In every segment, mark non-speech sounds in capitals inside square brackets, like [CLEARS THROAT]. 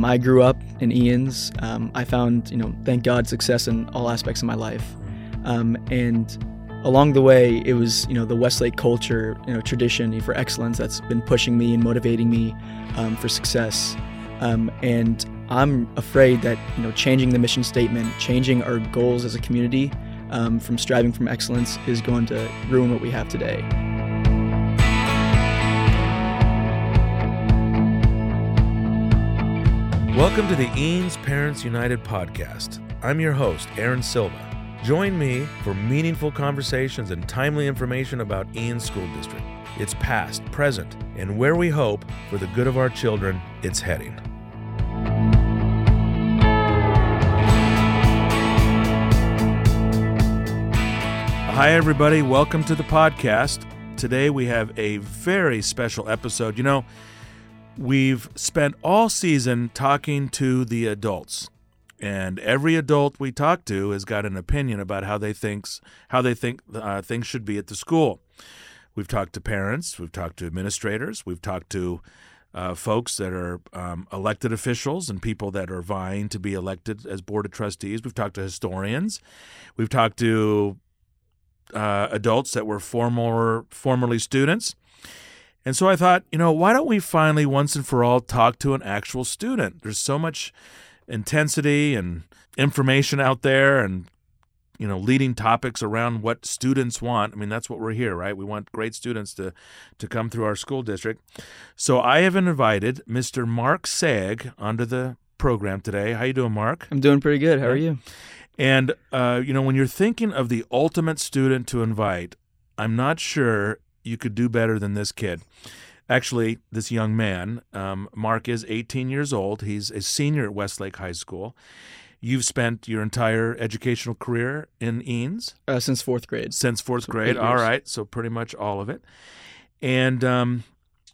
Um, I grew up in Eanes. Um, I found, you know, thank God, success in all aspects of my life. Um, and along the way, it was, you know, the Westlake culture, you know, tradition for excellence that's been pushing me and motivating me um, for success. Um, and I'm afraid that, you know, changing the mission statement, changing our goals as a community um, from striving from excellence is going to ruin what we have today. Welcome to the Eanes Parents United podcast. I'm your host, Aaron Silva. Join me for meaningful conversations and timely information about Eanes School District, its past, present, and where we hope, for the good of our children, it's heading. Hi, everybody. Welcome to the podcast. Today we have a very special episode. You know, we've spent all season talking to the adults. And every adult we talk to has got an opinion about how they thinks how they think uh, things should be at the school. We've talked to parents we've talked to administrators we've talked to uh, folks that are um, elected officials and people that are vying to be elected as board of trustees. We've talked to historians. We've talked to uh, adults that were former formerly students and so I thought, you know, why don't we finally once and for all talk to an actual student? There's so much intensity and information out there and you know leading topics around what students want i mean that's what we're here right we want great students to to come through our school district so i have invited mr mark Sayegh onto the program today how you doing mark I'm doing pretty good. How are you? and uh, you know when you're thinking of the ultimate student to invite i'm not sure you could do better than this kid. Actually, this young man, um, Mark, is 18 years old. He's a senior at Westlake High School. You've spent your entire educational career in Eanes Uh, since fourth grade. since fourth So grade. All right, so pretty much all of it. And um,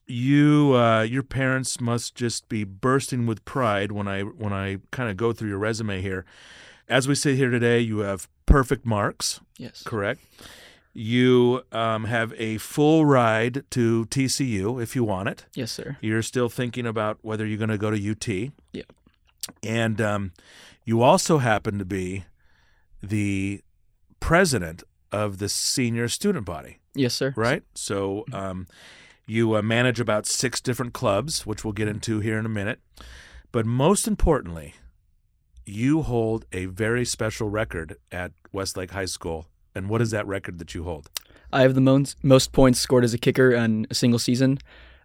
you, uh, your parents must just be bursting with pride when I when I kind of go through your resume here. As we sit here today, you have perfect marks Yes. correct? You um, have a full ride to TCU if you want it. Yes, sir. You're still thinking about whether you're going to go to UT. Yeah. And um, you also happen to be the president of the senior student body, Yes, sir. right? So um, you uh, manage about six different clubs, which we'll get into here in a minute. But most importantly, you hold a very special record at Westlake High School. And what is that record that you hold? I have the most most points scored as a kicker in a single season.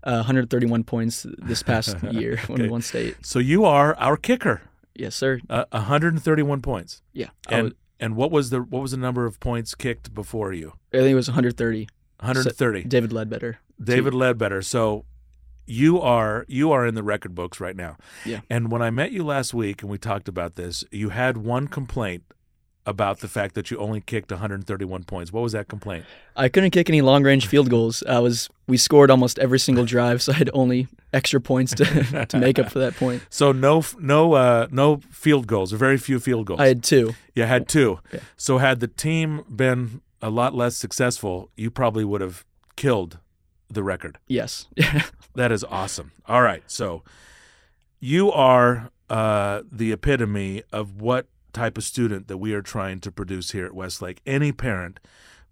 Uh, 131 points this past [LAUGHS] year when we won state. So you are our kicker, Yes, sir. uh, 131 points. Yeah. And was, and what was the what was the number of points kicked before you? I think it was 130. 130. David Ledbetter. David Ledbetter. So you are you are in the record books right now. Yeah. And when I met you last week and we talked about this, you had one complaint about the fact that you only kicked 131 points. What was that complaint? I couldn't kick any long range field goals. I was we scored almost every single drive, so I had only extra points to [LAUGHS] to make up for that point. So no no uh, no field goals or very few field goals. I had two. you had two. Yeah. So had the team been a lot less successful, you probably would have killed the record. Yes. [LAUGHS] That is awesome. All right. So you are uh, the epitome of what type of student that we are trying to produce here at Westlake. Any parent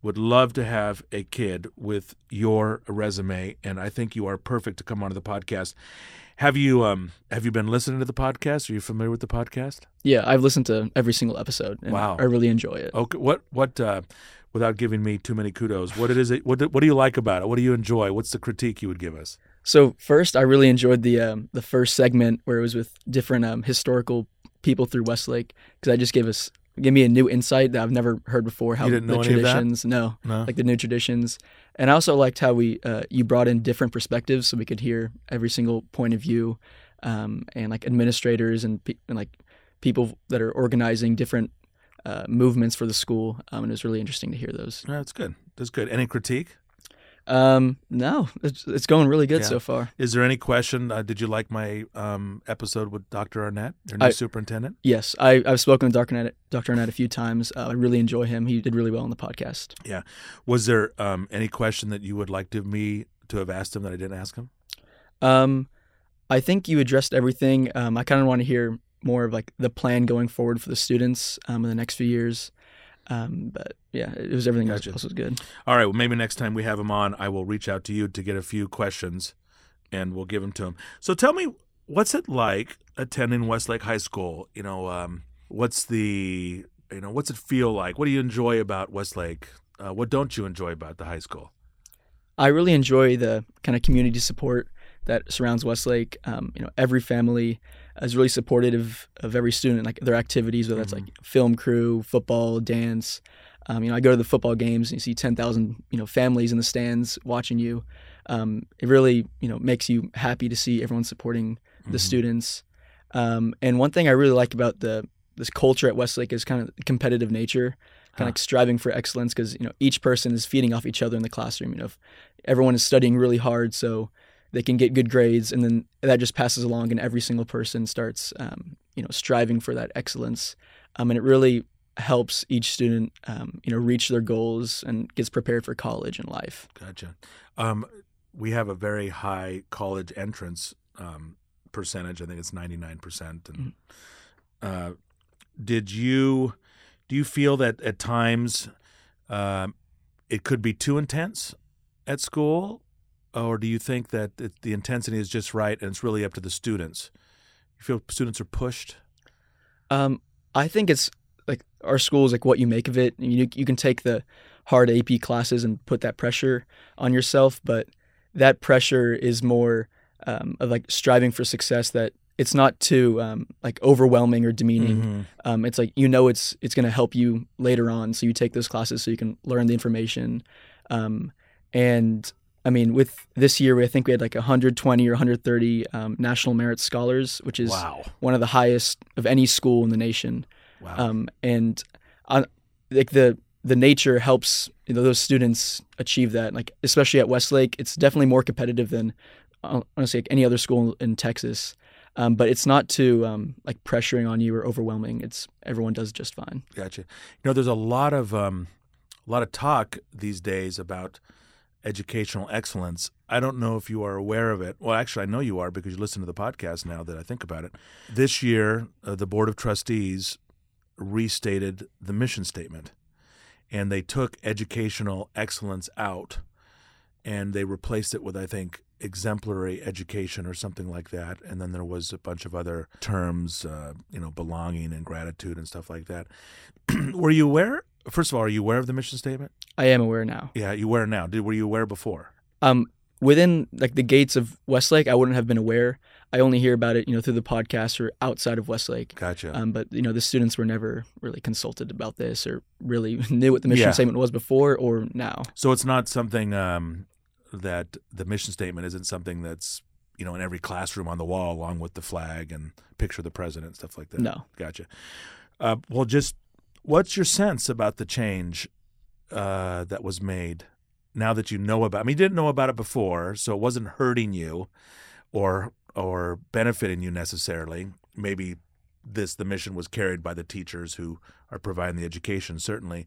would love to have a kid with your resume, and I think you are perfect to come onto the podcast. Have you um have you been listening to the podcast? Are you familiar with the podcast? yeah, I've listened to every single episode. And Wow. I really enjoy it. Okay, what what uh, without giving me too many kudos, what it is it what do- what do you like about it? What do you enjoy? What's the critique you would give us? So first, I really enjoyed the um, the first segment where it was with different um, historical people through Westlake because I just gave us gave me a new insight that I've never heard before. How the know any of that? traditions, no, No. like the new traditions, and I also liked how we uh, you brought in different perspectives so we could hear every single point of view, um, and like administrators and, pe- and like people that are organizing different uh, movements for the school, um, and it was really interesting to hear those. Yeah, that's good. That's good. Any critique? Um, no, it's, it's going really good Yeah. so far. Is there any question? Uh, did you like my um, episode with Dr. Arnett, your new I- superintendent? Yes, I, I've spoken with Dr. Arnett, Dr. Arnett a few times. Uh, I really enjoy him. He did really well on the podcast. Yeah. Was there um, any question that you would like to me to have asked him that I didn't ask him? Um, I think you addressed everything. Um, I kind of want to hear more of like the plan going forward for the students um, in the next few years. Um, but yeah, it was everything Gotcha. else was good. All right. Well, maybe next time we have him on, I will reach out to you to get a few questions, and we'll give them to him. So tell me, what's it like attending Westlake High School? You know, um, what's the you know what's it feel like? What do you enjoy about Westlake? Uh, what don't you enjoy about the high school? I really enjoy the kind of community support that surrounds Westlake. Um, you know, every family is really supportive of every student, like their activities, whether that's like film crew, football, dance. Um, you know, I go to the football games and you see ten thousand, you know, families in the stands watching you. Um, it really, you know, makes you happy to see everyone supporting the Mhm. students. Um, and one thing I really like about the this culture at Westlake is kind of the competitive nature, kind Huh. of like striving for excellence because you know each person is feeding off each other in the classroom. You know, everyone is studying really hard so they can get good grades, and then that just passes along, and every single person starts, um, you know, striving for that excellence, um, and it really helps each student, um, you know, reach their goals and gets prepared for college and life. Gotcha. Um, we have a very high college entrance um, percentage. I think it's ninety nine percent. And uh, did you do you feel that at times um it could be too intense at school, or do you think that it, the intensity is just right and it's really up to the students? You feel students are pushed? Um, I think it's like our school is like what you make of it. You you can take the hard AP classes and put that pressure on yourself, but that pressure is more um, of like striving for success. That it's not too um, like overwhelming or demeaning. Mhm. Um, it's like you know it's it's going to help you later on, so you take those classes so you can learn the information. Um, and I mean, with this year, I think we had like 120 or 130 um, national merit scholars, which is Wow! one of the highest of any school in the nation. Wow! Um, and I, like the the nature helps you know, those students achieve that. Like especially at Westlake, it's definitely more competitive than uh, honestly like any other school in Texas. Um, but it's not too um, like pressuring on you or overwhelming. It's everyone does just fine. Gotcha. You know, there's a lot of um, a lot of talk these days about educational excellence. I don't know if you are aware of it. Well, actually, I know you are because you listen to the podcast now that I think about it. This year, uh, the Board of Trustees restated the mission statement, and they took educational excellence out, and they replaced it with, I think, exemplary education or something like that. And then there was a bunch of other terms, uh, you know, belonging and gratitude and stuff like that. [CLEARS THROAT] were you aware? First of all, are you aware of the mission statement? I am aware now. Yeah, you aware now. Did were you aware before? Um, within like the gates of Westlake, I wouldn't have been aware. I only hear about it, you know, through the podcast or outside of Westlake. Gotcha. Um, but you know, the students were never really consulted about this or really [LAUGHS] knew what the mission Yeah. statement was before or now. so it's not something um, that the mission statement isn't something that's you know in every classroom on the wall along with the flag and picture of the president stuff like that. No. Gotcha. Uh, well, just what's your sense about the change uh, that was made now that you know about? I mean, you didn't know about it before, so it wasn't hurting you or or benefiting you necessarily. Maybe this the mission was carried by the teachers who are providing the education, certainly.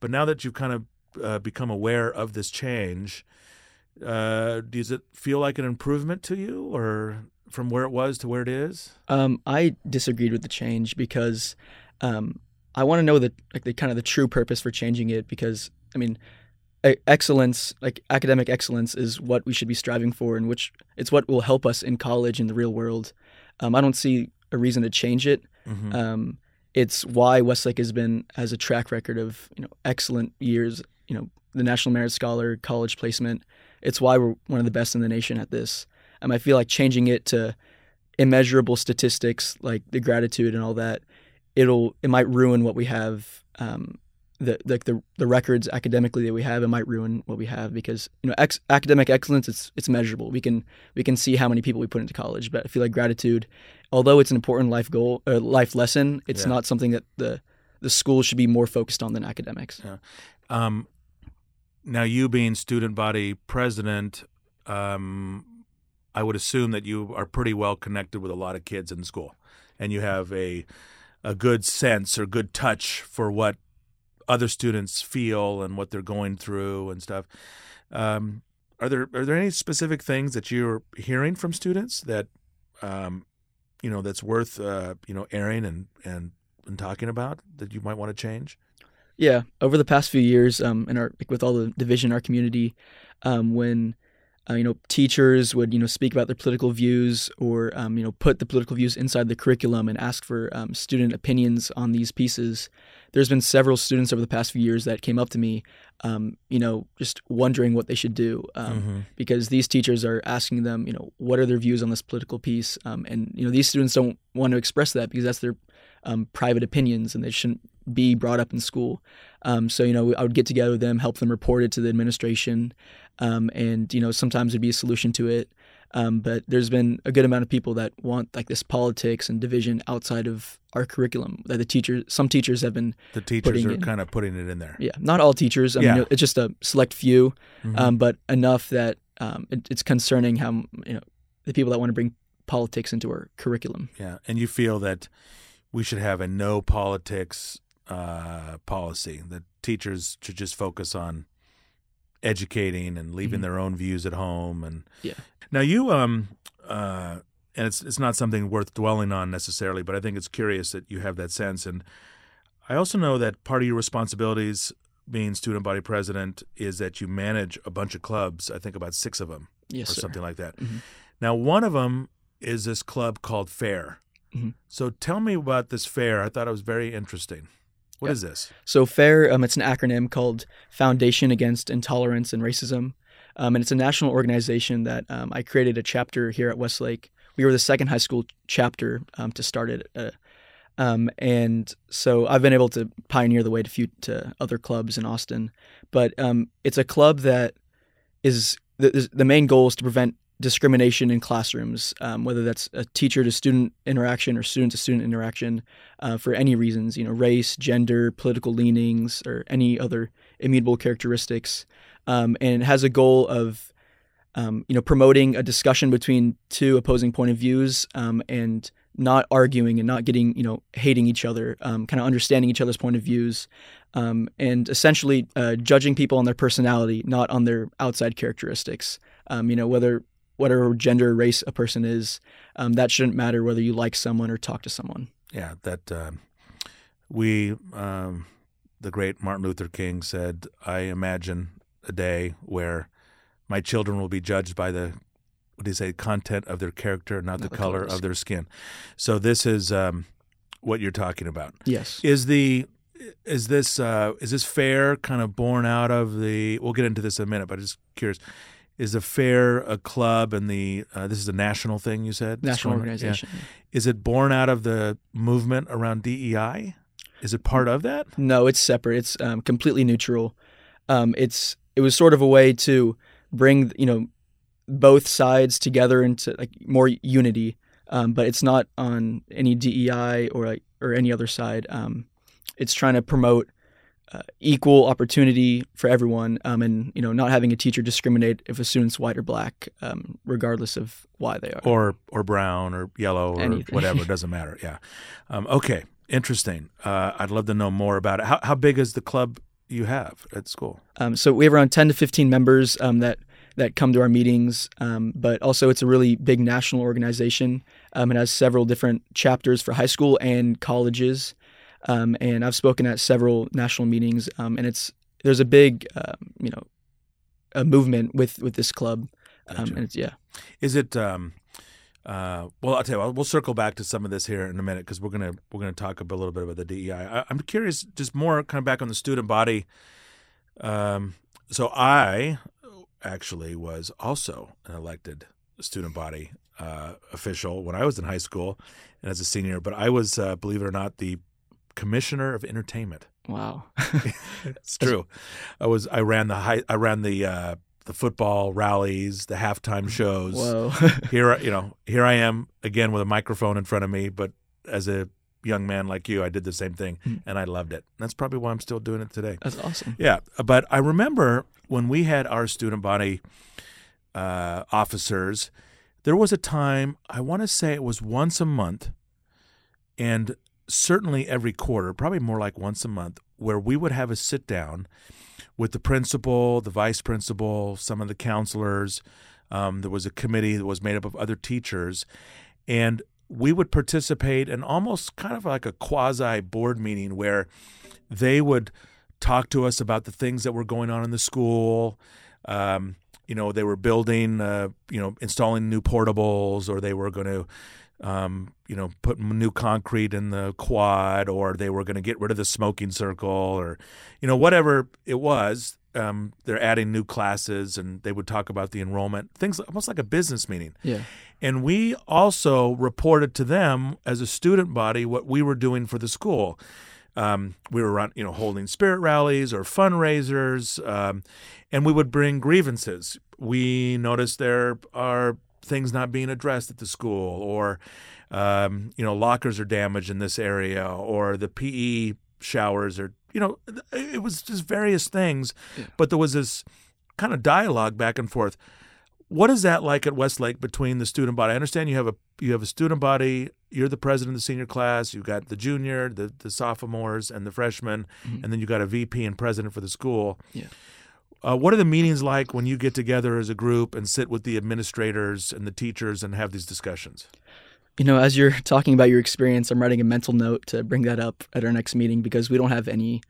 But now that you've kind of uh, become aware of this change, uh, does it feel like an improvement to you, or from where it was to where it is? Um, I disagreed with the change because um, I want to know the like the kind of the true purpose for changing it because I mean excellence like academic excellence is what we should be striving for and which it's what will help us in college in the real world. Um, I don't see a reason to change it. Mm-hmm. Um, it's why Westlake has been has a track record of you know excellent years. You know the National Merit Scholar, college placement. It's why we're one of the best in the nation at this. Um, I feel like changing it to immeasurable statistics like the gratitude and all that, it'll it might ruin what we have. Um, the like the the records academically that we have, it might ruin what we have because you know ex- academic excellence it's it's measurable. We can we can see how many people we put into college, but I feel like gratitude, although it's an important life goal or life lesson, it's Yeah. not something that the the school should be more focused on than academics. yeah. Um, now, you being student body president, um, I would assume that you are pretty well connected with a lot of kids in school, and you have a a good sense or good touch for what other students feel and what they're going through and stuff. Um, are there are there any specific things that you're hearing from students that um, you know, that's worth uh, you know airing and and and talking about that you might want to change? Yeah, over the past few years, um, in our like with all the division in our community, um, when uh, you know teachers would you know speak about their political views or um, you know put the political views inside the curriculum and ask for um, student opinions on these pieces. There's been several students over the past few years that came up to me, um, you know, just wondering what they should do um, Mm-hmm. because these teachers are asking them, you know, what are their views on this political piece, um, and you know these students don't want to express that because that's their um, private opinions and they shouldn't be brought up in school. Um, so you know, I would get together with them, help them report it to the administration, um, and you know, sometimes there'd be a solution to it. Um, but there's been a good amount of people that want like this politics and division outside of our curriculum. That the teachers, some teachers have been, The teachers are in- kind of putting it in there. yeah, not all teachers. I Yeah. mean, it's just a select few, Mhm. um, but enough that um, it, it's concerning how you know the people that want to bring politics into our curriculum. Yeah, and you feel that we should have a no politics uh, policy. That teachers should just focus on educating and leaving Mhm. their own views at home. And Yeah. now you um uh, and it's it's not something worth dwelling on necessarily, but I think it's curious that you have that sense. And I also know that part of your responsibilities being student body president is that you manage a bunch of clubs. I think about six of them Yes, or sir. something like that. Mhm. Now, one of them is this club called Fair. Mhm. So tell me about this fair. I thought it was very interesting. What Yeah. is this? So FAIR, um, it's an acronym called Foundation Against Intolerance and Racism, um, and it's a national organization that um, I created a chapter here at Westlake. We were the second high school chapter um, to start it, uh, um, and so I've been able to pioneer the way to, few, to other clubs in Austin. But um, it's a club that is the, the main goal is to prevent discrimination in classrooms, um, whether that's a teacher to student interaction or student to student interaction, uh, for any reasons, you know, race, gender, political leanings, or any other immutable characteristics, um, and it has a goal of, um, you know, promoting a discussion between two opposing point of views um, and not arguing and not getting, you know, hating each other, um, kind of understanding each other's point of views, um, and essentially uh, judging people on their personality, not on their outside characteristics. You know, whether whatever gender or race a person is, um, that shouldn't matter whether you like someone or talk to someone. Yeah, that um, we, um, the great Martin Luther King said, I imagine a day where my children will be judged by the, what do you say, content of their character, not, the, the color colors. of their skin. So this is um, what you're talking about. Yes. Is the is this uh, is this fair kind of born out of the? We'll get into this in a minute, but I'm just curious. Is a fair a club and the uh, this is a national thing? You said National organization. Yeah. Is it born out of the movement around DEI? Is it part of that? No, it's separate. It's um, completely neutral. Um, it's it was sort of a way to bring you know both sides together into like more unity, um, but it's not on any DEI or like or any other side. Um, it's trying to promote uh, equal opportunity for everyone, um, and you know not having a teacher discriminate if a student's white or black, um, regardless of why they are. Or or brown or yellow or Anything. [LAUGHS] whatever? It doesn't matter. Yeah. Um, okay. Interesting. Uh, I'd love to know more about it. How how big is the club you have at school? Um, so we have around 10 to 15 members um, that that come to our meetings, um, but also it's a really big national organization. Um, it has several different chapters for high school and colleges, um, and I've spoken at several national meetings. Um, and it's there's a big um, you know a movement with with this club, um, Gotcha. and it's yeah Is it? Um, uh, well, I'll tell you. What, we'll circle back to some of this here in a minute because we're gonna we're gonna talk a, a little bit about the DEI. I, I'm curious, just more kind of back on the student body. Um, so I actually was also an elected student body uh, official when I was in high school and as a senior. But I was, uh, believe it or not, the commissioner of entertainment. wow [LAUGHS] It's true. I was. I ran the high. I ran the uh, the football rallies, the halftime shows. whoa [LAUGHS] Here, you know, here I am again with a microphone in front of me. But as a young man like you, I did the same thing, Hmm. and I loved it. That's probably why I'm still doing it today. that's awesome Yeah, but I remember when we had our student body uh, officers, there was a time, I want to say it was once a month, and certainly every quarter, probably more like once a month, where we would have a sit down with the principal, the vice principal, some of the counselors. Um, there was a committee that was made up of other teachers. and we would participate in almost kind of like a quasi board meeting where they would talk to us about the things that were going on in the school. Um, you know, they were building, uh, you know, installing new portables, or they were going to, um, you know, put new concrete in the quad, or they were going to get rid of the smoking circle, or, you know, whatever it was. Um, they're adding new classes, and they would talk about the enrollment, things almost like a business meeting. Yeah. And we also reported to them as a student body what we were doing for the school. Um, we were run, you know, holding spirit rallies or fundraisers, um, and we would bring grievances. We noticed there are things not being addressed at the school, or um, you know, lockers are damaged in this area, or the PE showers are, you know, it was just various things. Yeah. But there was this kind of dialogue back and forth. What is that like at Westlake between the student body? I understand you have a you have a student body. You're the president of the senior class. You've got the junior, the the sophomores, and the freshmen, Mhm. and then you got a VP and president for the school. Yeah. Uh, what are the meetings like when you get together as a group and sit with the administrators and the teachers and have these discussions? You know, as you're [LAUGHS] talking about your experience, I'm writing a mental note to bring that up at our next meeting because we don't have any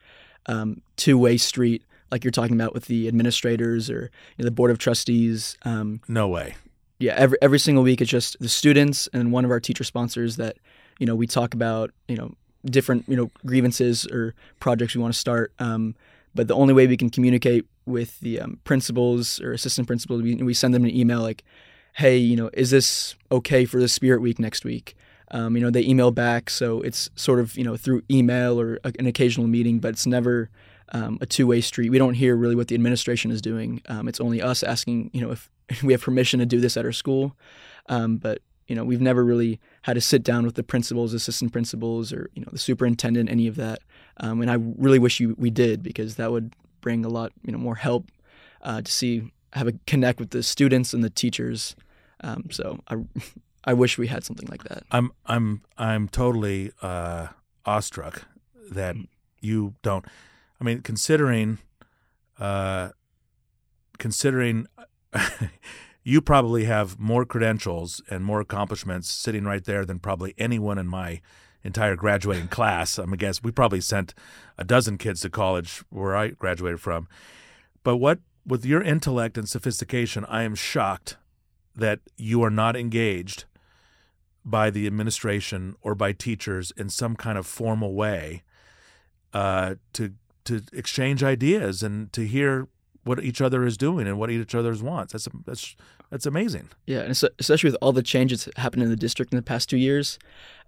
um, two-way street like you're talking about with the administrators or you know, the board of trustees. Um, No way. yeah, every every single week it's just the students and one of our teacher sponsors that you know we talk about you know different you know grievances or projects we want to start. Um, but the only way we can communicate with the um, principals or assistant principals, we, we send them an email like, "Hey, you know, is this okay for the Spirit Week next week?" Um, you know, they email back, so it's sort of you know through email or a, an occasional meeting, but it's never um, a two-way street. We don't hear really what the administration is doing. Um, it's only us asking, you know, [LAUGHS] if we have permission to do this at our school. Um, but you know, we've never really had to sit down with the principals, assistant principals, or you know, the superintendent, any of that. Um, and I really wish you, we did because that would bring a lot, you know, more help uh, to see have a connect with the students and the teachers. Um, so I, [LAUGHS] I wish we had something like that. I'm I'm I'm totally uh, awestruck that you don't. I mean, considering, uh, considering, [LAUGHS] you probably have more credentials and more accomplishments sitting right there than probably anyone in my entire graduating class. I'm guess we probably sent a dozen kids to college where I graduated from. But what with your intellect and sophistication, I am shocked that you are not engaged by the administration or by teachers in some kind of formal way uh, to to exchange ideas and to hear what each other is doing and what each other's wants. That's that's that's amazing. Yeah, and es- especially with all the changes happened in the district in the past two years,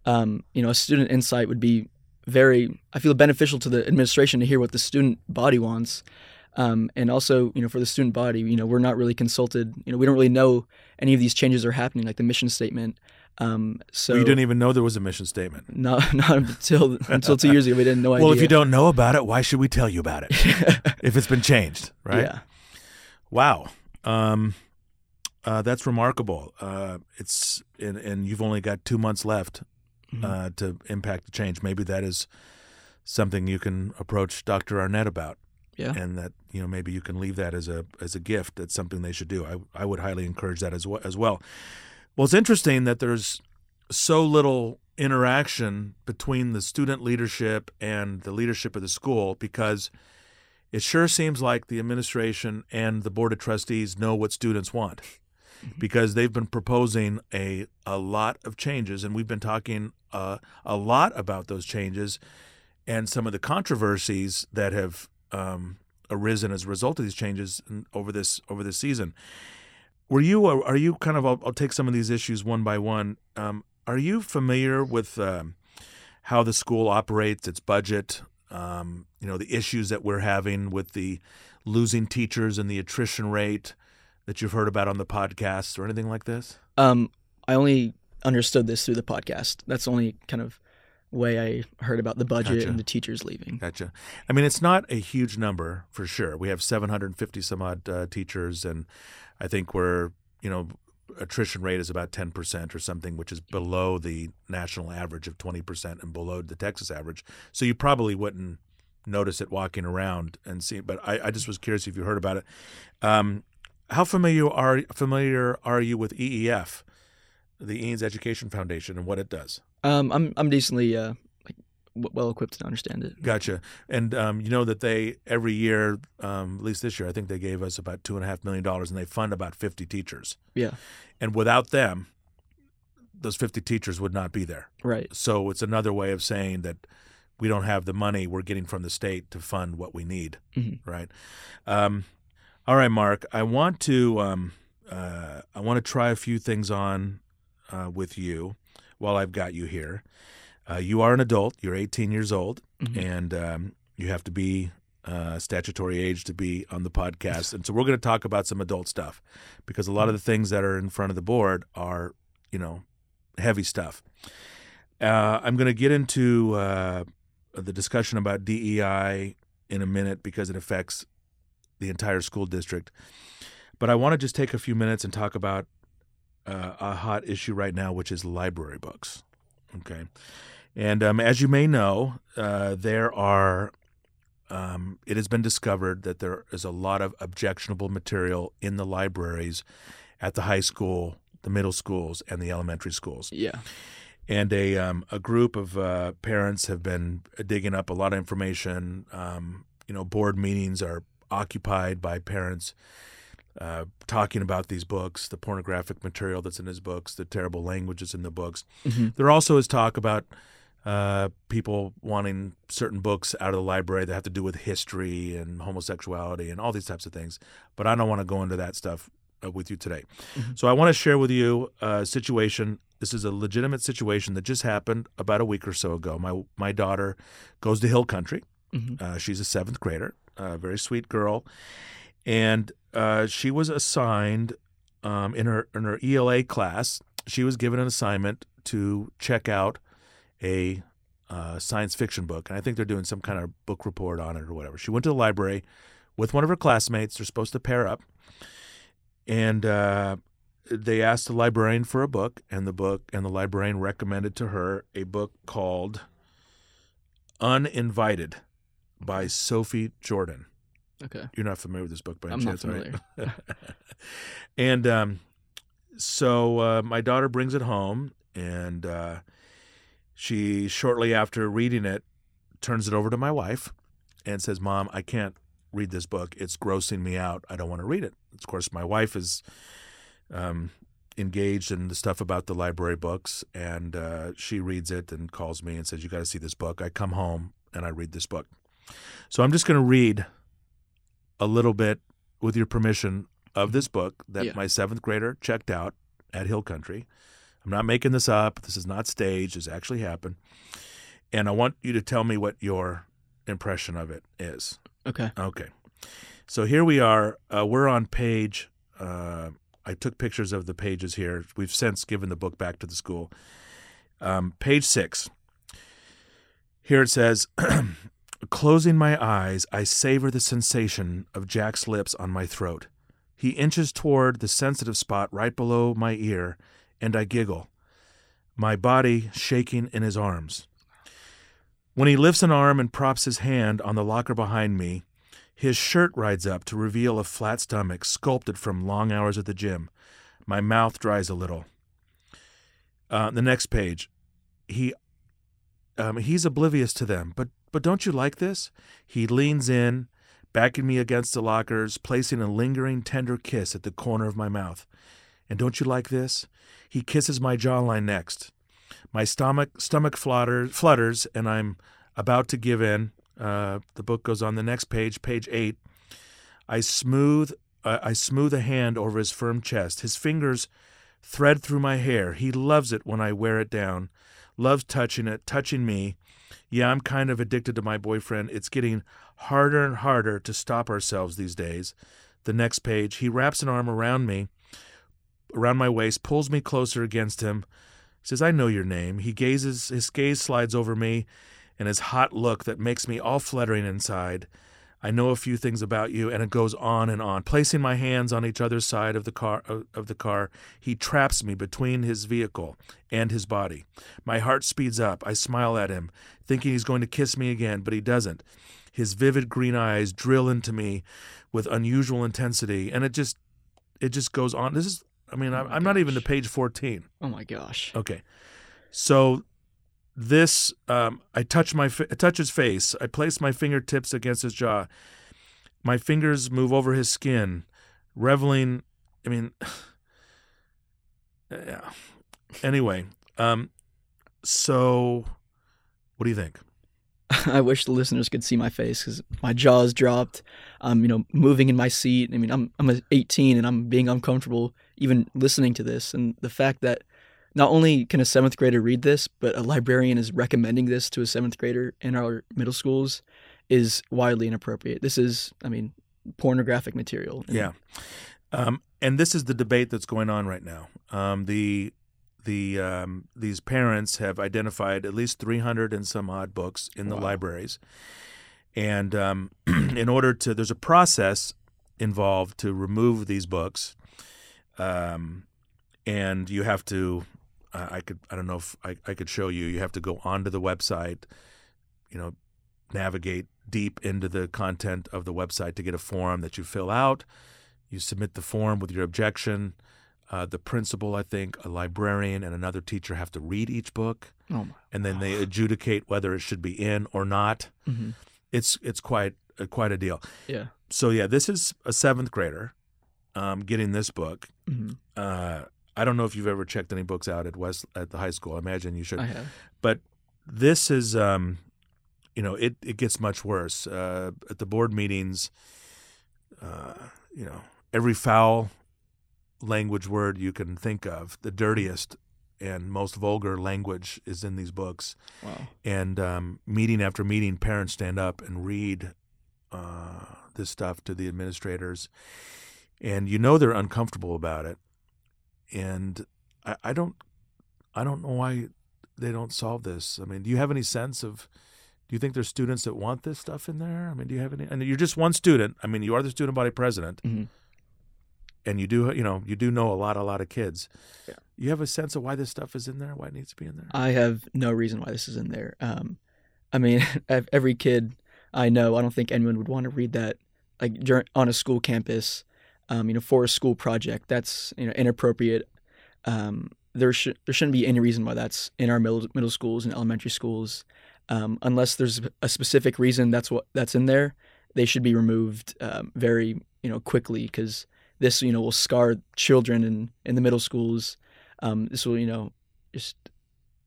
um, you know, a student insight would be very, I feel, beneficial to the administration to hear what the student body wants, um, and also, you know, for the student body, you know, we're not really consulted. You know, we don't really know any of these changes are happening, like the mission statement. Um, so you didn't even know there was a mission statement. [LAUGHS] not not until until two years ago, we didn't know. [LAUGHS] Well, if you don't know about it, why should we tell you about it? [LAUGHS] if it's been changed, right? Yeah. Wow. Um, uh, that's remarkable. Uh, it's and, and you've only got two months left Mhm. uh, to impact the change. Maybe that is something you can approach Dr. Arnett about, Yeah. and that you know maybe you can leave that as a as a gift. That's something they should do. I I would highly encourage that as well. As well. Well, it's interesting that there's so little interaction between the student leadership and the leadership of the school because it sure seems like the administration and the board of trustees know what students want [LAUGHS] because they've been proposing a a lot of changes and we've been talking uh, a lot about those changes and some of the controversies that have um, arisen as a result of these changes over this over this season. Were you are you kind of I'll, I'll take some of these issues one by one. Um, are you familiar with um, how the school operates, its budget? Um, you know the issues that we're having with the losing teachers and the attrition rate that you've heard about on the podcast or anything like this? Um, I only understood this through the podcast. That's the only kind of way I heard about the budget Gotcha. and the teachers leaving. Gotcha. I mean, it's not a huge number for sure. We have 750 some odd uh, teachers, and I think we're, you know, attrition rate is about 10% or something, which is below the national average of 20% and below the Texas average. So you probably wouldn't notice it walking around and see. But I, I just was curious if you heard about it. Um, how familiar are familiar are you with EEF? The Eanes Education Foundation and what it does? Um, I'm I'm decently uh, like w- well equipped to understand it. Gotcha. And um, you know that they every year, um, at least this year, I think they gave us about two and a half million dollars, and they fund about fifty teachers. Yeah. And without them, those fifty teachers would not be there. Right. So it's another way of saying that we don't have the money we're getting from the state to fund what we need. Mhm. Right. Um, all right, Mark. I want to um, uh, I want to try a few things on uh, with you while I've got you here. Uh, you are an adult. You're 18 years old, Mhm. and um, you have to be uh, statutory age to be on the podcast. And so we're going to talk about some adult stuff because a lot of the things that are in front of the board are, you know, heavy stuff. Uh, I'm going to get into uh, the discussion about DEI in a minute because it affects the entire school district. But I want to just take a few minutes and talk about uh, a hot issue right now, which is library books. Okay. And um, as you may know, uh, there are, um, it has been discovered that there is a lot of objectionable material in the libraries at the high school, the middle schools, and the elementary schools Yeah. and a um, a group of uh, parents have been digging up a lot of information. Um, you know, board meetings are occupied by parents uh, talking about these books, the pornographic material that's in his books, the terrible languages in the books. Mhm. There also is talk about uh, people wanting certain books out of the library that have to do with history and homosexuality and all these types of things. But I don't want to go into that stuff uh, with you today. Mhm. So I want to share with you a situation. This is a legitimate situation that just happened about a week or so ago. My my daughter goes to Hill Country. Mhm. Uh, she's a seventh grader, a very sweet girl, and uh, she was assigned um, in her in her ELA class. She was given an assignment to check out a uh, science fiction book, and I think they're doing some kind of book report on it or whatever. She went to the library with one of her classmates. They're supposed to pair up, and uh, they asked the librarian for a book, and the book and the librarian recommended to her a book called Uninvited by Sophie Jordan. Okay. You're not familiar with this book by any I'm not chance, right? familiar. [LAUGHS] and um, so uh, my daughter brings it home, and uh, she shortly after reading it turns it over to my wife and says, "Mom, I can't read this book. It's grossing me out. I don't want to read it." Of course, my wife is um, engaged in the stuff about the library books, and uh, she reads it and calls me and says, "You got to see this book." I come home and I read this book. So I'm just going to read a little bit, with your permission, of this book that Yeah. my seventh grader checked out at Hill Country. I'm not making this up. This is not staged. This actually happened. And I want you to tell me what your impression of it is. Okay. Okay. So here we are. Uh, we're on page. Uh, I took pictures of the pages here. We've since given the book back to the school. Um, page six. Here it says, [CLEARS THROAT] Closing my eyes, I savor the sensation of Jack's lips on my throat. He inches toward the sensitive spot right below my ear, and I giggle, my body shaking in his arms. When he lifts an arm and props his hand on the locker behind me, his shirt rides up to reveal a flat stomach sculpted from long hours at the gym. My mouth dries a little. Uh, the next page, he um, he's oblivious to them, but but don't you like this? He leans in, backing me against the lockers, placing a lingering, tender kiss at the corner of my mouth. And don't you like this? He kisses my jawline next. My stomach stomach flutters, flutters, and I'm about to give in. Uh, the book goes on the next page, page eight. I smooth uh, I smooth a hand over his firm chest. His fingers thread through my hair. He loves it when I wear it down. Loves touching it, touching me. Yeah, I'm kind of addicted to my boyfriend. It's getting harder and harder to stop ourselves these days. The next page, he wraps an arm around me, around my waist, pulls me closer against him, says, I know your name. He gazes, his gaze slides over me and his hot look that makes me all fluttering inside. I know a few things about you, and it goes on and on. Placing my hands on each other's side of the car, uh, of the car, he traps me between his vehicle and his body. My heart speeds up. I smile at him, thinking he's going to kiss me again, but he doesn't. His vivid green eyes drill into me with unusual intensity, and it just, it just goes on. This is I mean, Oh I'm, I'm not even to page 14. Oh my gosh. Okay. So this, um, I touch my, I touch his face. I place my fingertips against his jaw. My fingers move over his skin, reveling. I mean, [SIGHS] yeah. Anyway, um, so what do you think? [LAUGHS] I wish the listeners could see my face because my jaw's dropped. I'm, you know, moving in my seat. I mean, I'm I'm 18 and I'm being uncomfortable even listening to this. And the fact that not only can a seventh grader read this, but a librarian is recommending this to a seventh grader in our middle schools is wildly inappropriate. This is, I mean, pornographic material. And Yeah. Um, and this is the debate that's going on right now. Um, the the um, these parents have identified at least 300 and some odd books in the Wow. libraries, and um, [CLEARS THROAT] in order to there's a process involved to remove these books, um, and you have to. I could I don't know if I, I could show you. You have to go onto the website, you know, navigate deep into the content of the website to get a form that you fill out. You submit the form with your objection. Uh, the principal, I think, a librarian, and another teacher have to read each book, oh my. and then they adjudicate whether it should be in or not. hmm It's it's quite uh, quite a deal. Yeah. So yeah, this is a seventh grader um, getting this book. hmm Uh, I don't know if you've ever checked any books out at West at the high school. I imagine you should. I have. but this is um you know it it gets much worse uh at the board meetings uh you know every foul language word you can think of the dirtiest and most vulgar language is in these books Wow. and um meeting after meeting parents stand up and read uh this stuff to the administrators and you know they're uncomfortable about it and i, I don't i don't know why they don't solve this i mean do you have any sense of do you think there's students that want this stuff in there i mean do you have any and you're just one student i mean you are the student body president Mhm. and you do you know you do know a lot a lot of kids Yeah. you have a sense of why this stuff is in there why it needs to be in there I have no reason why this is in there. Um, I mean, [LAUGHS] every kid I know, I don't think anyone would want to read that like during, on a school campus, um, you know, for a school project. That's you know inappropriate. Um, there should there shouldn't be any reason why that's in our middle middle schools and elementary schools, um, unless there's a specific reason that's what that's in there. They should be removed um, very you know quickly because this you know will scar children in in the middle schools. Um, this will you know just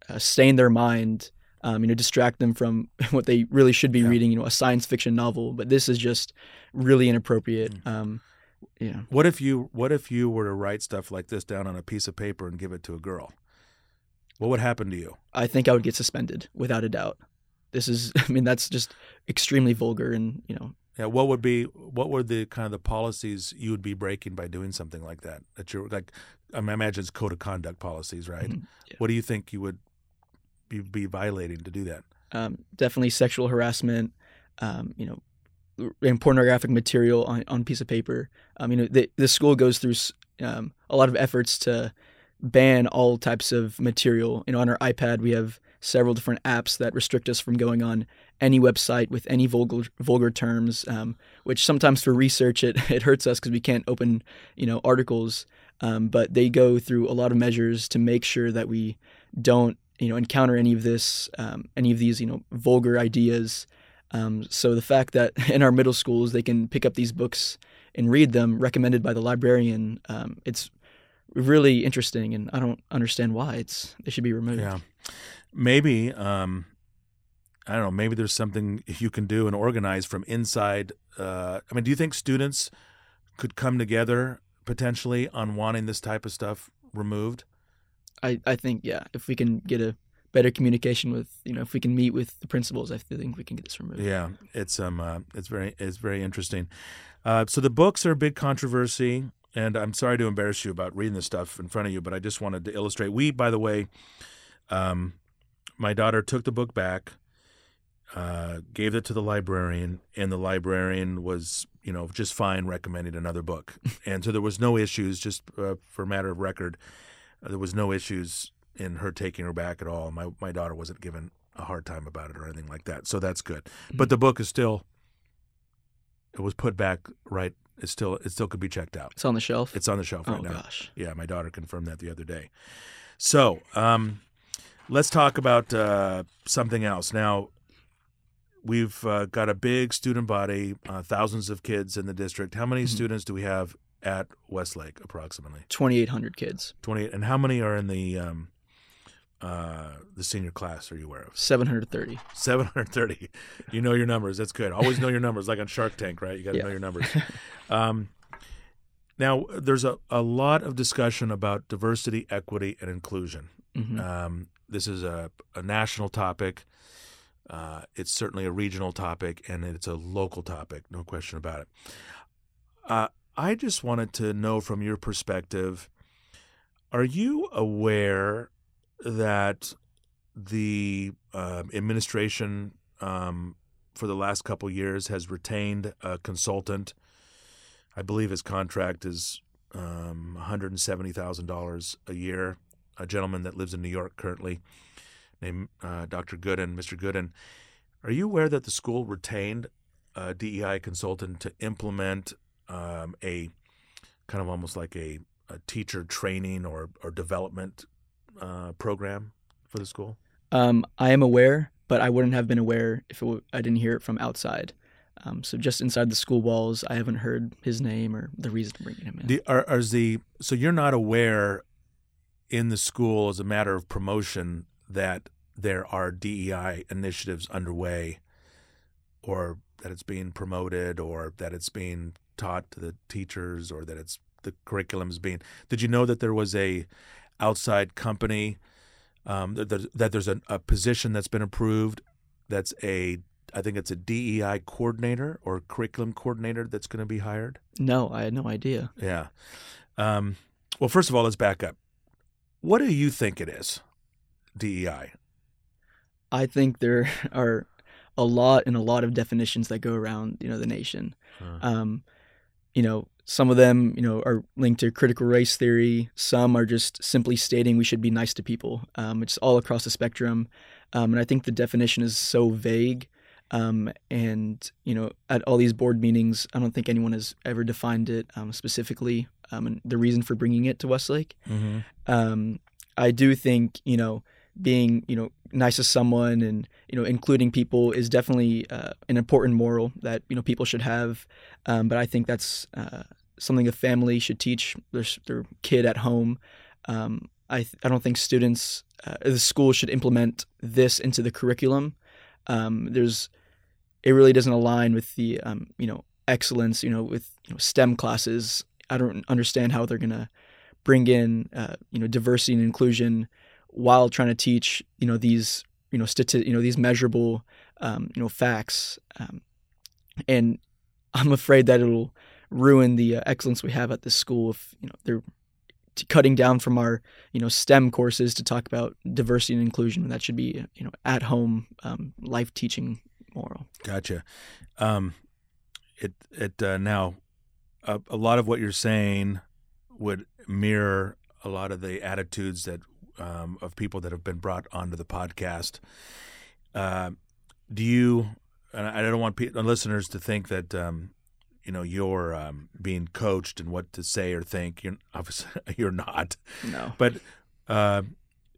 uh, stain their mind, um, you know, distract them from [LAUGHS] what they really should be Yeah. reading, you know, a science fiction novel. But this is just really inappropriate. Mm. Um, yeah. what if you what if you were to write stuff like this down on a piece of paper and give it to a girl what would happen to you I think I would get suspended without a doubt. This is, [LAUGHS] I mean, that's just extremely vulgar and, you know, Yeah, what would be what were the kind of the policies you would be breaking by doing something like that? That you're like, I, mean, I imagine it's code of conduct policies, right? Mhm, yeah. What do you think you would be, be violating to do that? um, definitely sexual harassment, um, you know, and pornographic material on, on piece of paper. Um, you know, the, the school goes through um, a lot of efforts to ban all types of material. You know, on our iPad, we have several different apps that restrict us from going on any website with any vulgar vulgar terms. Um, which sometimes for research it [LAUGHS] it hurts us because we can't open you know articles. Um, but they go through a lot of measures to make sure that we don't you know encounter any of this um, any of these you know vulgar ideas um, so the fact that [LAUGHS] in our middle schools they can pick up these books and read them recommended by the librarian um, it's really interesting and i don't understand why it's they should be removed Yeah, maybe um, I don't know. Maybe there's something you can do and organize from inside. Uh, I mean, do you think students could come together potentially on wanting this type of stuff removed? I, I think yeah if we can get a better communication with you know if we can meet with the principals i think we can get this removed Yeah, it's um, uh, it's very, it's very interesting. Uh, so the books are a big controversy, and I'm sorry to embarrass you about reading this stuff in front of you, but I just wanted to illustrate. We, by the way, um, my daughter took the book back, uh, gave it to the librarian, and the librarian was, you know, just fine recommending another book, [LAUGHS] and so there was no issues. Just uh, for matter of record, uh, there was no issues in her taking her back at all. My my daughter wasn't given a hard time about it or anything like that, so that's good. But the book is still it was put back right It still it still could be checked out. It's on the shelf. It's on the shelf right oh now. gosh. Yeah, my daughter confirmed that the other day. So, um, let's talk about uh, something else. Now, we've uh, got a big student body, uh, thousands of kids in the district. How many Mhm. students do we have at Westlake, approximately? 2,800 kids. 28. And how many are in the um, uh, the senior class? Are you aware of? 730. 730. You know your numbers. That's good. Always know your numbers, like on Shark Tank, right? You got to Yeah. know your numbers. Um, now, there's a, a lot of discussion about diversity, equity, and inclusion. Mhm. Um, this is a, a national topic. Uh, it's certainly a regional topic, and it's a local topic, no question about it. Uh, I just wanted to know from your perspective are you aware that the um administration um, for the last couple years has retained a consultant? I believe his contract is um, $170,000 a year. A gentleman that lives in New York currently, named uh, Dr. Gooden, Mr. Gooden. Are you aware that the school retained a DEI consultant to implement um, a kind of almost like a, a teacher training or, or development uh, program for the school? Um, I am aware, but I wouldn't have been aware if it w- I didn't hear it from outside. Um, so just inside the school walls, I haven't heard his name or the reason for bringing him in. The, are, are the so you're not aware in the school as a matter of promotion that there are DEI initiatives underway, or that it's being promoted, or that it's being taught to the teachers, or that it's the curriculum is being. Did you know that there was a outside company um, that, that, that there's a, a position that's been approved that's a I think it's a DEI coordinator or curriculum coordinator that's going to be hired. no, I had no idea. Yeah. Um, well, first of all, let's back up. What do you think it is? DEI. I think there [LAUGHS] are a lot and a lot of definitions that go around, you know, the nation. Uh, Um, you know, some of them, you know, are linked to critical race theory. Some are just simply stating we should be nice to people. Um, it's all across the spectrum, um, and I think the definition is so vague. Um, and you know, at all these board meetings, I don't think anyone has ever defined it um, specifically, um, and the reason for bringing it to Westlake mhm. um, I do think you know being you know nice to someone and you know including people is definitely uh, an important moral that you know people should have. Um, but I think that's uh, something a family should teach their their kid at home. Um, I th- I don't think students uh, the school should implement this into the curriculum. Um, there's it really doesn't align with the um, you know excellence you know with you know STEM classes. I don't understand how they're gonna bring in uh, you know diversity and inclusion while trying to teach you know these you know stati- you know these measurable um, you know facts um, and I'm afraid that it'll ruin the uh, excellence we have at this school if you know they're t- cutting down from our you know STEM courses to talk about diversity and inclusion that should be you know at home um, life teaching moral Gotcha. Um, it it uh, now a, a lot of what you're saying would mirror a lot of the attitudes that um, of people that have been brought onto the podcast. Uh, do you? And I don't want pe- listeners to think that um, you know you're um, being coached and what to say or think. You're obviously [LAUGHS] you're not. no But uh,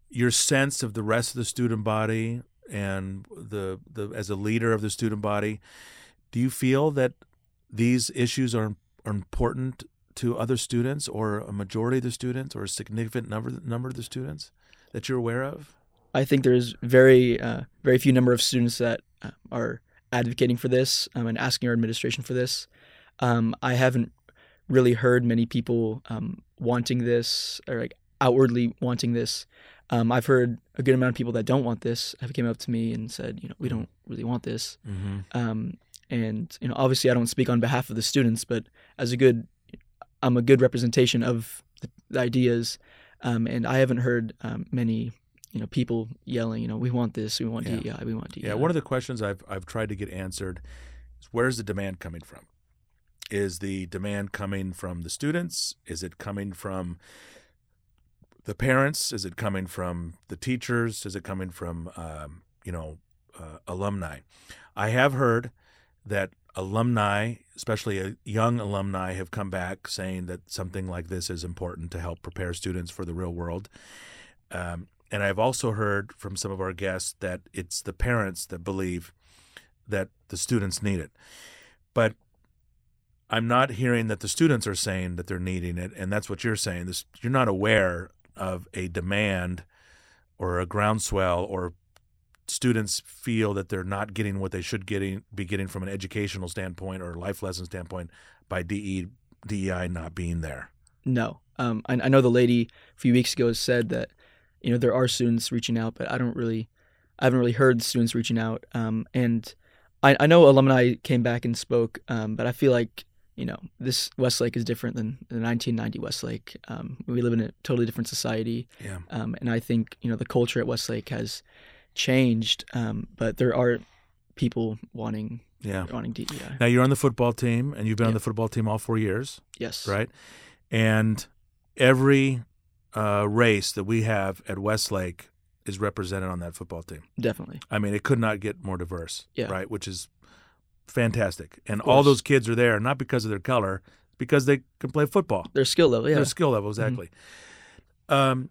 your sense of the rest of the student body and the the as a leader of the student body, do you feel that these issues are are important to other students or a majority of the students or a significant number number of the students that you're aware of? I think there's very uh, very few number of students that uh, are advocating for this um, and asking our administration for this. Um, I haven't really heard many people um, wanting this or like outwardly wanting this. Um, I've heard a good amount of people that don't want this have came up to me and said, you know, we don't really want this. Mm-hmm. Um, and you know, obviously, I don't speak on behalf of the students, but as a good, I'm a good representation of the, the ideas, um, and I haven't heard um, many, you know, people yelling, you know, we want this, we want Yeah. DEI, we want DEI. Yeah, one of the questions I've I've tried to get answered is where's the demand coming from? Is the demand coming from the students? Is it coming from the parents? Is it coming from the teachers? Is it coming from um, you know uh, alumni? I have heard that alumni, especially young alumni, have come back saying that something like this is important to help prepare students for the real world. Um, and I've also heard from some of our guests that it's the parents that believe that the students need it. But I'm not hearing that the students are saying that they're needing it, and that's what you're saying. This you're not aware of a demand or a groundswell or students feel that they're not getting what they should getting be getting from an educational standpoint or life lesson standpoint by DE, DEI not being there. No, um, I, I know the lady a few weeks ago said that you know there are students reaching out, but I don't really, I haven't really heard students reaching out. Um, and I, I know alumni came back and spoke, um, but I feel like you know this Westlake is different than the 1990 Westlake. Um, we live in a totally different society, Yeah. um, and I think you know the culture at Westlake has changed, um, but there are people wanting Yeah. wanting DEI. Now you're on the football team, and you've been on the football team all four years, Yes, right? And every uh, race that we have at Westlake is represented on that football team. definitely. I mean, it could not get more diverse, Yeah. right? Which is fantastic. And all those kids are there not because of their color, because they can play football. Their skill level, yeah. Their skill level, exactly. Mm-hmm. Um,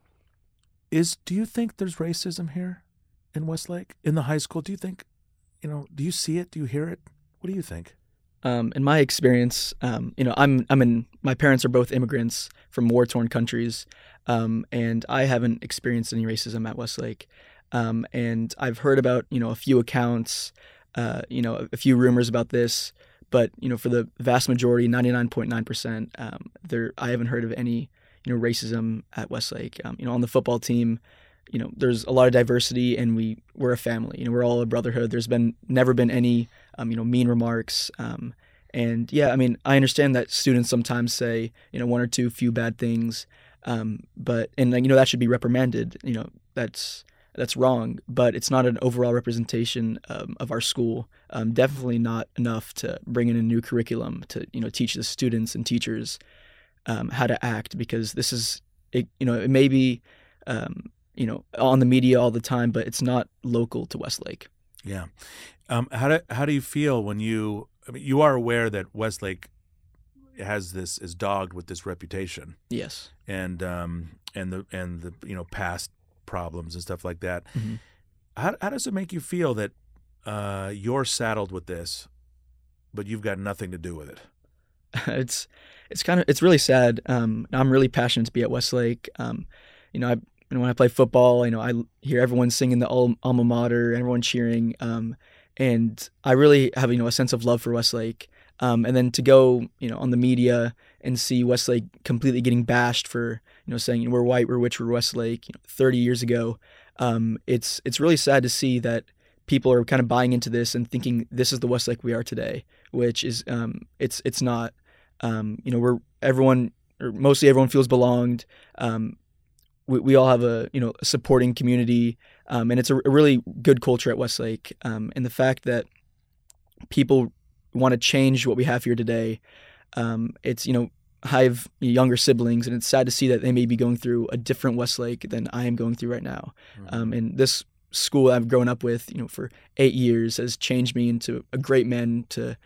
is do you think there's racism here in Westlake in the high school? Do you think, you know, do you see it? Do you hear it? What do you think? um, in my experience, um, you know, I'm I'm in. My parents are both immigrants from war-torn countries, um, and I haven't experienced any racism at Westlake. Um, and I've heard about you know a few accounts, uh, you know, a few rumors about this, but you know, for the vast majority, 99.9 percent, um, there I haven't heard of any you know racism at Westlake. Um, you know, on the football team. You know, there's a lot of diversity, and we we're a family. You know, we're all a brotherhood. There's been never been any um, you know, mean remarks. Um, and yeah, I mean, I understand that students sometimes say, you know, one or two few bad things, um, but and you know that should be reprimanded. You know, that's that's wrong, but it's not an overall representation um, of our school. Um, definitely not enough to bring in a new curriculum to you know teach the students and teachers um, how to act because this is it. You know, it may be um, you know on the media all the time, but it's not local to Westlake. Yeah. Um, how do how do you feel when you? I mean, you are aware that Westlake has this is dogged with this reputation Yes. and um and the and the you know past problems and stuff like that. Mhm. How how does it make you feel that uh, you're saddled with this, but you've got nothing to do with it? [LAUGHS] it's it's kind of it's really sad. Um, I'm really passionate to be at Westlake. Um, you know, I know, when I play football, you know, I hear everyone singing the alma mater, everyone cheering, um, and I really have you know a sense of love for Westlake. Um, and then to go, you know, on the media and see Westlake completely getting bashed for, you know, saying you know, we're white, we're rich, we're Westlake, you know, 30 years ago. Um, it's it's really sad to see that people are kind of buying into this and thinking this is the Westlake we are today, which is um, it's it's not. Um, you know, we're everyone or mostly everyone feels belonged. Um, we, we all have a you know a supporting community, um, and it's a, a really good culture at Westlake. Um, and the fact that people want to change what we have here today, um, it's you know I have younger siblings, and it's sad to see that they may be going through a different Westlake than I am going through right now. Um, and this school I've grown up with, you know, for eight years has changed me into a great man to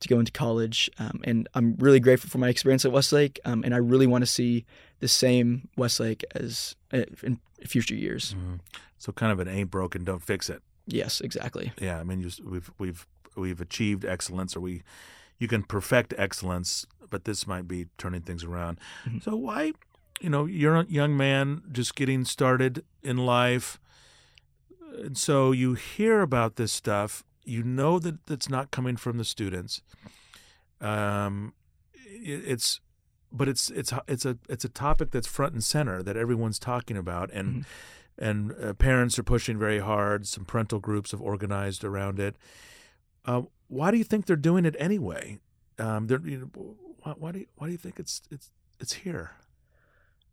to go into college. Um, and I'm really grateful for my experience at Westlake. Um, and I really want to see the same Westlake as uh, in future years. Mhm. So kind of an ain't broken, don't fix it. Yes, exactly. Yeah, I mean, just, we've we've we've achieved excellence, or we you can perfect excellence, but this might be turning things around. Mhm. So why, you know, you're a young man just getting started in life, and so you hear about this stuff. You know that it's not coming from the students. Um, it, it's, but it's it's it's a it's a topic that's front and center that everyone's talking about, and Mhm. and uh, parents are pushing very hard. Some parental groups have organized around it. Uh, why do you think they're doing it anyway? Um, you know, why, why do you, why do you think it's it's it's here?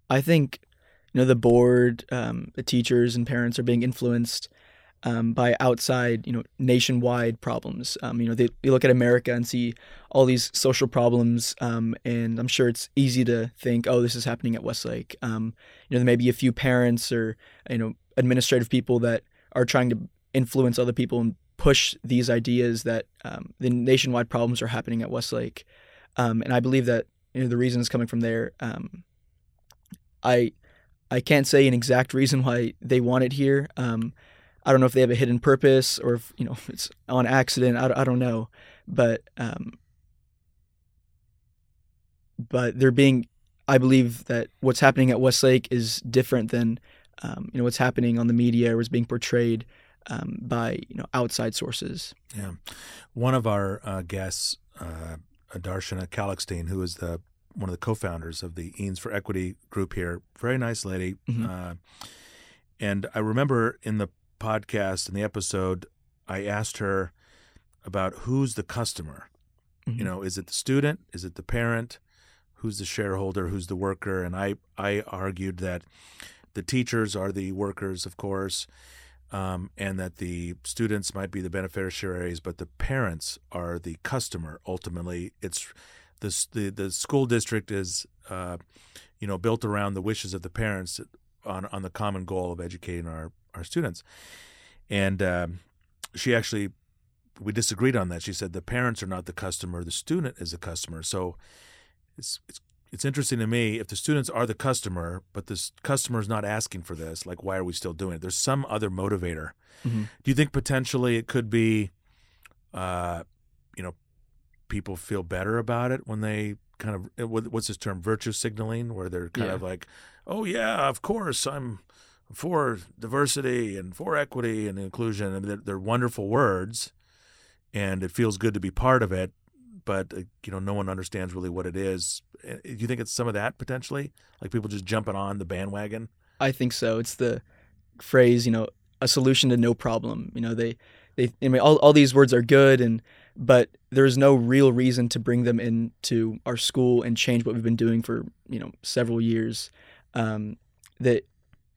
I think, you know, the board, um, the teachers and parents are being influenced um, by outside, you know, nationwide problems. Um, you know, they, they look at America and see all these social problems, um, and I'm sure it's easy to think, oh, this is happening at Westlake. Um, you know, there may be a few parents or you know administrative people that are trying to influence other people and push these ideas that um, the nationwide problems are happening at Westlake, um, and I believe that you know the reason is coming from there. I I can't say an exact reason why they want it here. Um, I don't know if they have a hidden purpose or if you know [LAUGHS] it's on accident. I, I don't know, but um, but they're being. I believe that what's happening at Westlake is different than um, you know what's happening on the media or is being portrayed um, by you know outside sources. Yeah, one of our uh, guests, uh, Darshana Kalakstein, who is the one of the co-founders of the Eanes for Equity group here, very nice lady. Mhm. Uh, and I remember in the podcast in the episode, I asked her about who's the customer. Mhm. You know, is it the student? Is it the parent? Who's the shareholder? Who's the worker? And I, I argued that the teachers are the workers, of course, um, and that the students might be the beneficiaries, but the parents are the customer. Ultimately, it's the the, the school district is, uh, you know, built around the wishes of the parents on on the common goal of educating our our students. And um, she actually we disagreed on that. She said the parents are not the customer, the student is the customer. So it's it's it's interesting to me if the students are the customer, but the customer is not asking for this. Like, why are we still doing it? There's some other motivator. Mhm. Do you think potentially it could be, uh, you know, people feel better about it when they kind of what's this term virtue signaling, where they're kind Yeah. of like, oh yeah, of course I'm for diversity and for equity and inclusion. Mean, they're, they're wonderful words, and it feels good to be part of it. But uh, you know, no one understands really what it is. Uh, Do you think it's some of that potentially, like people just jumping on the bandwagon? I think so. It's the phrase, you know, a solution to no problem. You know, they, they, I mean, all, all these words are good, and but there's no real reason to bring them into our school and change what we've been doing for you know several years. Um, that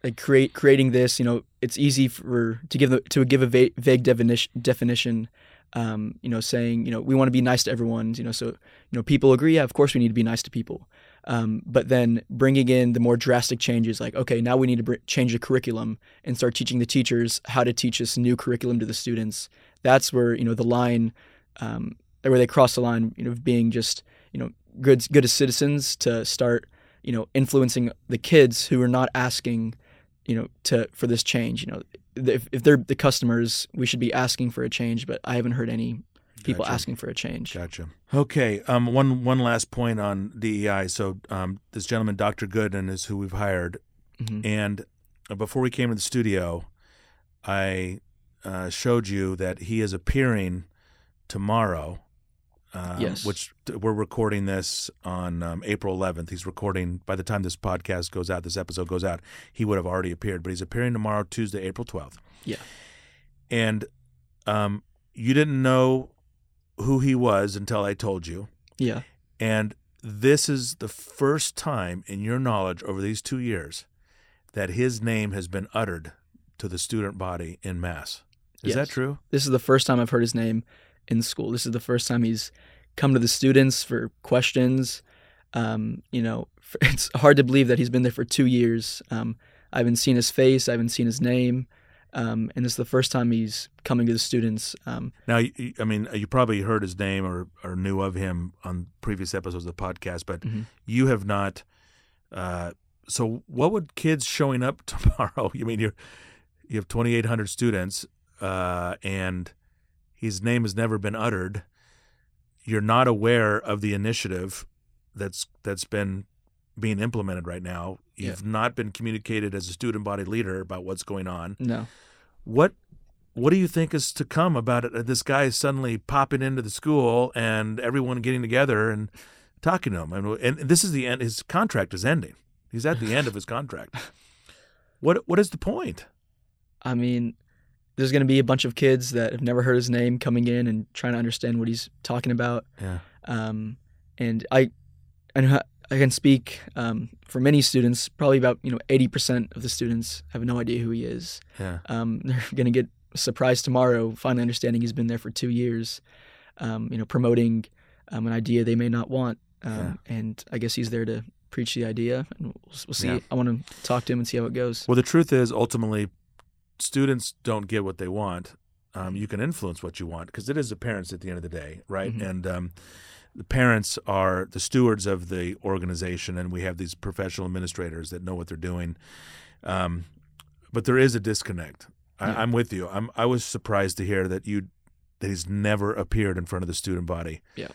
like create creating this, you know, it's easy for to give the, to give a va- vague definition definition. Um, you know, saying you know we want to be nice to everyone. You know, so you know people agree. Yeah, of course we need to be nice to people. Um, but then bringing in the more drastic changes, like okay, now we need to br- change the curriculum and start teaching the teachers how to teach this new curriculum to the students. That's where you know the line, um, where they cross the line, you know, of being just you know good good as citizens to start you know influencing the kids who are not asking, you know, to for this change. You know, if, if they're the customers, we should be asking for a change. But I haven't heard any people Gotcha. asking for a change. Gotcha. Okay. Um. One one last point on DEI. So, um, this gentleman, Dr. Gooden, is who we've hired, Mhm. and uh, before we came to the studio, I uh, showed you that he is appearing tomorrow. Um, Yes. Which we're recording this on um, April 11th. He's recording by the time this podcast goes out, this episode goes out, he would have already appeared. But he's appearing tomorrow, Tuesday, April 12th. Yeah. And um, you didn't know who he was until I told you. Yeah. And this is the first time in your knowledge over these two years that his name has been uttered to the student body in mass. Is that true? This is the first time I've heard his name in school. This is the first time he's come to the students for questions. Um, you know, [LAUGHS] it's hard to believe that he's been there for two years. Um, I haven't seen his face. I haven't seen his name. Um, and this is the first time he's coming to the students. Um, Now, I mean, you probably heard his name or, or knew of him on previous episodes of the podcast, but Mhm. you have not. Uh, so, what would kids showing up [LAUGHS] tomorrow? You mean you you have twenty eight hundred students, uh, and his name has never been uttered. You're not aware of the initiative that's that's been being implemented right now. You've not been communicated as a student body leader about what's going on no. what what do you think is to come about it? Uh, this guy is suddenly popping into the school and everyone getting together and talking to him. And, and this is the end. His contract is ending. He's at the end of his contract. [LAUGHS] What what is the point? I mean, there's going to be a bunch of kids that have never heard his name coming in and trying to understand what he's talking about. Yeah. um, and I, I know I can speak um, for many students. Probably about you know eighty percent of the students have no idea who he is. Yeah. Um, [LAUGHS] they're gonna get surprised tomorrow, finally understanding he's been there for two years. Um, you know, promoting um, an idea they may not want, um, and I guess he's there to preach the idea, and we'll, we'll see. Yeah. I want to talk to him and see how it goes. Well, the truth is, ultimately, students don't get what they want. um, you can influence what you want because it is the parents at the end of the day, right? Mhm. And um, the parents are the stewards of the organization, and we have these professional administrators that know what they're doing. Um, but there is a disconnect. I, Yeah. I'm with you. I'm. I was surprised to hear that you that he's never appeared in front of the student body. Yeah.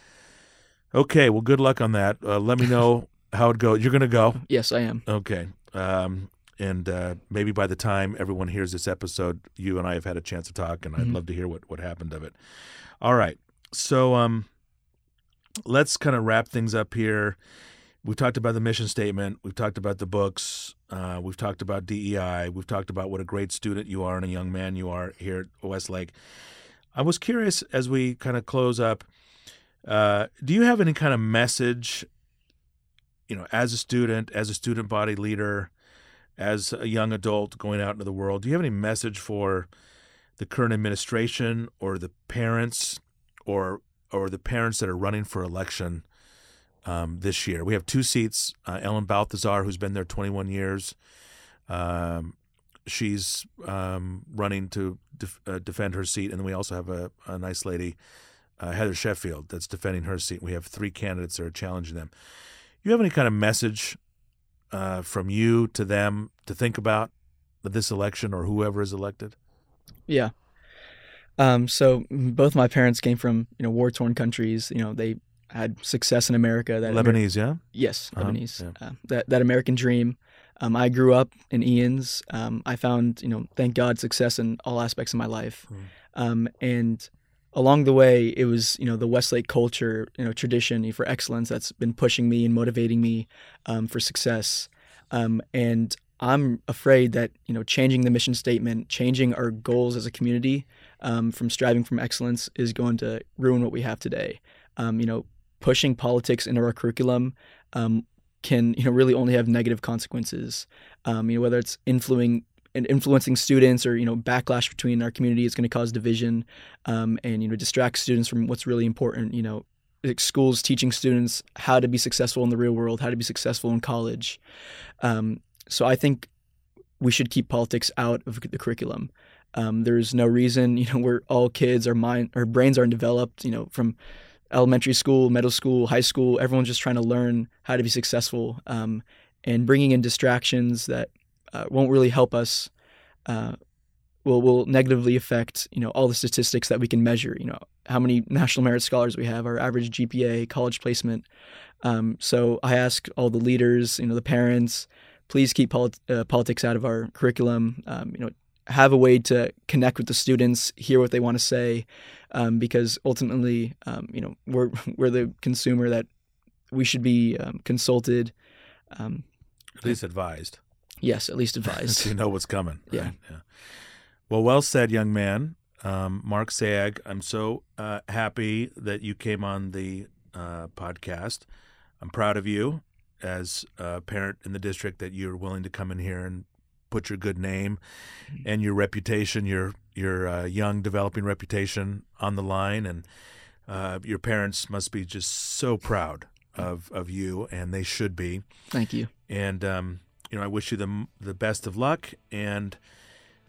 Okay. Well, good luck on that. Uh, let me know [LAUGHS] how it goes. You're going to go. Yes, I am. Okay. Um, and uh, maybe by the time everyone hears this episode, you and I have had a chance to talk, and I'd Mhm. love to hear what, what happened of it. All right. So um, let's kind of wrap things up here. We've talked about the mission statement. We've talked about the books. Uh, we've talked about DEI. We've talked about what a great student you are and a young man you are here at Westlake. I was curious as we kind of close up. Uh, do you have any kind of message, you know, as a student, as a student body leader, as a young adult going out into the world? Do you have any message for the current administration or the parents or or the parents that are running for election um, this year? We have two seats. Uh, Ellen Balthazar, who's been there 21 years, um, she's um, running to def- uh, defend her seat, and then we also have a, a nice lady, uh, Heather Sheffield, that's defending her seat. We have three candidates that are challenging them. You have any kind of message uh, from you to them to think about this election or whoever is elected? Yeah. Um, so both my parents came from you know war torn countries. You know they had success in America. That Lebanese, yeah. yes, Uh-huh, Lebanese. yeah. Uh, that that American dream. Um, I grew up in Eanes. Um, I found you know thank God success in all aspects of my life. Mm. Um, and along the way, it was you know the Westlake culture, you know tradition for excellence that's been pushing me and motivating me um, for success. Um, and I'm afraid that you know changing the mission statement, changing our goals as a community um, from striving from excellence is going to ruin what we have today. Um, you know, pushing politics into our curriculum um, can you know really only have negative consequences. Um, you know, whether it's influencing and influencing students or you know backlash between our community is going to cause division um, and you know distract students from what's really important. You know, like schools teaching students how to be successful in the real world, how to be successful in college. Um, so I think we should keep politics out of the curriculum. Um, there's no reason, you know, we're all kids, our mind, our brains aren't developed, you know, from elementary school, middle school, high school. Everyone's just trying to learn how to be successful, um, and bringing in distractions that uh, won't really help us. Uh, will will negatively affect you know all the statistics that we can measure. You know how many national merit scholars we have, our average GPA, college placement. Um, so I ask all the leaders, you know, the parents, please keep polit- uh, politics out of our curriculum. Um, you know, have a way to connect with the students, hear what they want to say, um, because ultimately, um, you know, we're [LAUGHS] we're the consumer that we should be um, consulted. Um, At least advised. Yes, at least [LAUGHS] so advised. you know what's coming. Yeah. right? yeah. Well, well said, young man. Um, Mark Sayegh, I'm so uh, happy that you came on the uh, podcast. I'm proud of you as a parent in the district that you're willing to come in here and put your good name and your reputation, your your uh, young developing reputation on the line, and uh, your parents must be just so proud of of you, and they should be. Thank you. And um, you know, I wish you the the best of luck. And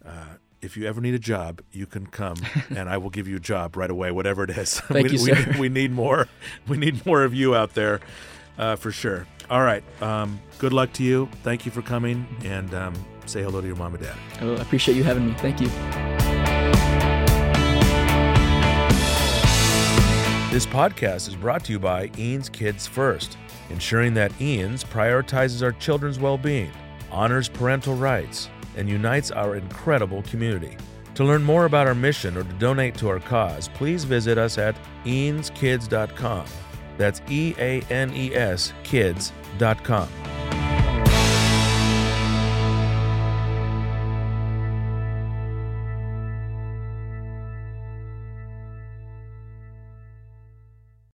uh, if you ever need a job, you can come, [LAUGHS] and I will give you a job right away, whatever it is. Thank we, you, we, sir. [LAUGHS] we need more. We need more of you out there, uh, for sure. All right. Um, good luck to you. Thank you for coming, and um, say hello to your mom and dad. Oh, I appreciate you having me. Thank you. This podcast is brought to you by Eanes Kids First, ensuring that Eanes prioritizes our children's well being, honors parental rights, and unites our incredible community. To learn more about our mission or to donate to our cause, please visit us at eaneskids.com. That's E A N E S kids.com.